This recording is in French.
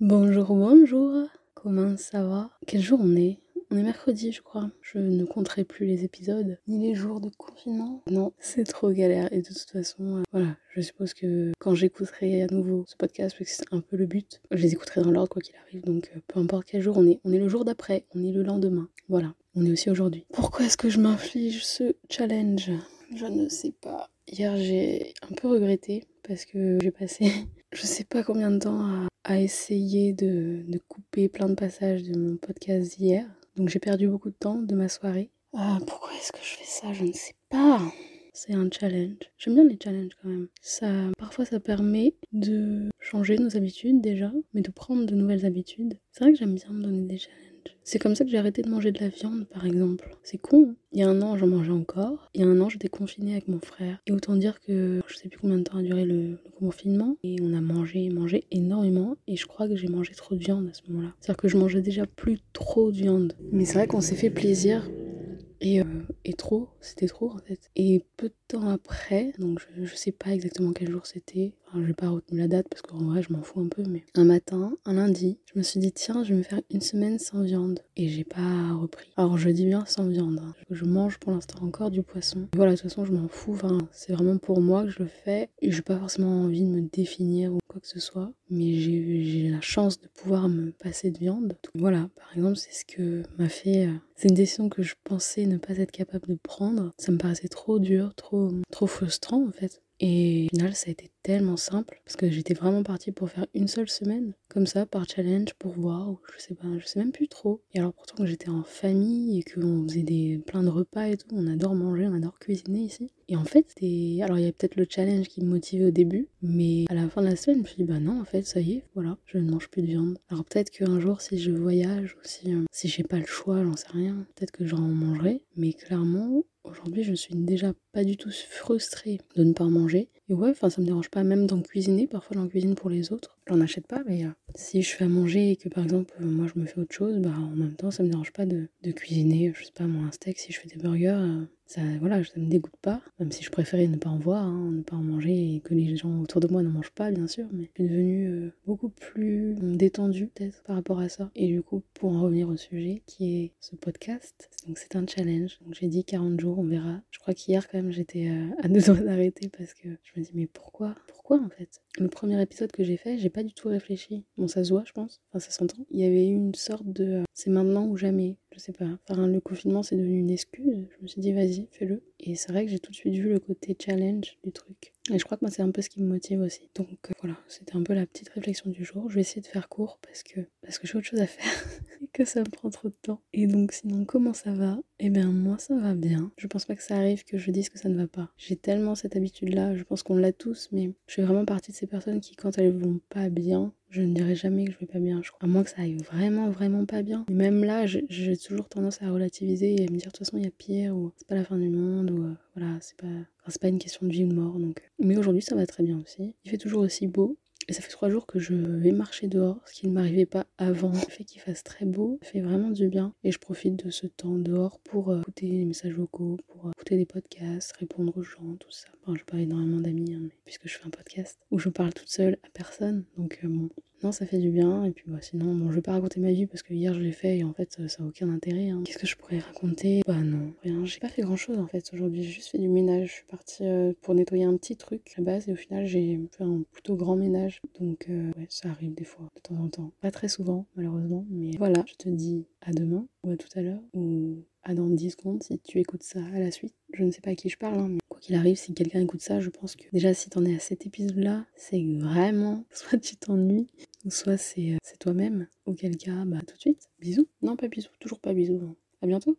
Bonjour, bonjour. Comment ça va? Quel jour on est? On est mercredi, je crois. Je ne compterai plus les épisodes ni les jours de confinement. Non, c'est trop galère. Et de toute façon, euh, voilà, je suppose que quand j'écouterai à nouveau ce podcast, parce que c'est un peu le but, je les écouterai dans l'ordre quoi qu'il arrive. Donc euh, peu importe quel jour on est, on est le jour d'après, on est le lendemain. Voilà, on est aussi aujourd'hui. Pourquoi est-ce que je m'inflige ce challenge? Je ne sais pas. Hier, j'ai un peu regretté parce que j'ai passé je sais pas combien de temps à, essayer de, de, couper plein de passages de mon podcast d'hier. Donc j'ai perdu beaucoup de temps de ma soirée. Ah, pourquoi est-ce que je fais ça? Je ne sais pas. C'est un challenge. J'aime bien les challenges quand même. Ça, parfois, ça permet de changer nos habitudes déjà, mais de prendre de nouvelles habitudes. C'est vrai que j'aime bien me donner des challenges. C'est comme ça que j'ai arrêté de manger de la viande, par exemple. C'est con. Hein. il y a un an, j'en mangeais encore. Il y a un an, j'étais confinée avec mon frère. Et autant dire que je sais plus combien de temps a duré le, le confinement. Et on a mangé, mangé énormément. Et je crois que j'ai mangé trop de viande à ce moment-là. C'est-à-dire que je mangeais déjà plus trop de viande. Mais c'est vrai qu'on s'est fait plaisir et, euh, et, trop, c'était trop en fait. Et peu de temps après, donc je, je sais pas exactement quel jour c'était, enfin, je vais pas retenir la date parce qu'en vrai je m'en fous un peu, mais un matin, un lundi, je me suis dit tiens, je vais me faire une semaine sans viande. Et j'ai pas repris. Alors je dis bien sans viande, hein. je mange pour l'instant encore du poisson. Voilà, de toute façon je m'en fous, enfin, c'est vraiment pour moi que je le fais. Et j'ai pas forcément envie de me définir quoi que ce soit, mais j'ai la chance de pouvoir me passer de viande. Voilà, par exemple, c'est ce que m'a fait. Euh, c'est une décision que je pensais ne pas être capable de prendre. Ça me paraissait trop dur, trop, trop frustrant en fait. Et au final, ça a été tellement simple parce que j'étais vraiment partie pour faire une seule semaine, comme ça, par challenge, pour voir, ou je sais pas, je sais même plus trop. Et alors, pourtant, que j'étais en famille et qu'on faisait des, plein de repas et tout, on adore manger, on adore cuisiner ici. Et en fait, c'était. Alors, il y a peut-être le challenge qui me motivait au début, mais à la fin de la semaine, je me suis dit, bah non, en fait, ça y est, voilà, je ne mange plus de viande. Alors, peut-être qu'un jour, si je voyage ou si, euh, si j'ai pas le choix, j'en sais rien, peut-être que j'en mangerai, mais clairement, Aujourd'hui, je suis déjà pas du tout frustrée de ne pas manger. Et ouais, enfin, ça me dérange pas même d'en cuisiner. Parfois, j'en cuisine pour les autres. J'en achète pas, mais euh, si je fais à manger et que par exemple, euh, moi je me fais autre chose, bah en même temps, ça me dérange pas de, de cuisiner, je sais pas, moi un steak, si je fais des burgers, euh, ça, voilà, ça me dégoûte pas. Même si je préférais ne pas en voir, hein, ne pas en manger et que les gens autour de moi ne mangent pas, bien sûr, mais je suis devenue beaucoup plus détendue peut-être par rapport à ça. Et du coup, pour en revenir au sujet qui est ce podcast, donc c'est un challenge. Donc j'ai dit 40 jours, on verra. Je crois qu'hier quand même j'étais à deux doigts d'arrêter parce que je me dis mais pourquoi? Pourquoi en fait? Le premier épisode que j'ai fait, j'ai pas du tout réfléchi. Bon, ça se voit, je pense. Enfin, ça s'entend. Il y avait eu une sorte de euh, c'est maintenant ou jamais. Je sais pas. Enfin, le confinement, c'est devenu une excuse. Je me suis dit, vas-y, fais-le. Et c'est vrai que j'ai tout de suite vu le côté challenge du truc. Et je crois que moi, c'est un peu ce qui me motive aussi. Donc euh, voilà, c'était un peu la petite réflexion du jour. Je vais essayer de faire court parce que, parce que j'ai autre chose à faire que ça me prend trop de temps. Et donc, sinon, comment ça va? Eh bien, moi, ça va bien. Je pense pas que ça arrive que je dise que ça ne va pas. J'ai tellement cette habitude-là. Je pense qu'on l'a tous, mais je fais vraiment partie de ces personnes qui, quand elles vont pas bien, je ne dirais jamais que je vais pas bien, je crois. À moins que ça aille vraiment, vraiment pas bien. Mais même là, j'ai toujours tendance à relativiser et à me dire de toute façon, il y a pire, ou c'est pas la fin du monde, ou euh, voilà, c'est pas, c'est pas une question de vie ou de mort. Donc. Mais aujourd'hui, ça va très bien aussi. Il fait toujours aussi beau. Et ça fait trois jours que je vais marcher dehors, ce qui ne m'arrivait pas avant. Le fait qu'il fasse très beau fait vraiment du bien. Et je profite de ce temps dehors pour euh, écouter les messages vocaux, pour euh, écouter des podcasts, répondre aux gens, tout ça. Enfin, je parle énormément d'amis, hein, puisque je fais un podcast où je parle toute seule à personne. Donc euh, bon, non, ça fait du bien. Et puis bah, sinon, bon, je vais pas raconter ma vie parce que hier je l'ai fait et en fait ça a aucun intérêt. Hein. Qu'est-ce que je pourrais raconter? Bah non, rien. J'ai pas fait grand chose en fait aujourd'hui. J'ai juste fait du ménage. Je suis partie euh, pour nettoyer un petit truc à la base et au final j'ai fait un plutôt grand ménage. Donc euh, ouais, ça arrive des fois, de temps en temps. Pas très souvent malheureusement. Mais voilà, je te dis à demain ou à tout à l'heure ou à dans 10 secondes si tu écoutes ça à la suite. Je ne sais pas à qui je parle, hein, mais qu'il arrive, si quelqu'un écoute ça, je pense que déjà si t'en es à cet épisode-là, c'est vraiment soit tu t'ennuies, soit c'est toi-même. Auquel cas, bah tout de suite, bisous. Non, pas bisous, toujours pas bisous. Hein. À bientôt.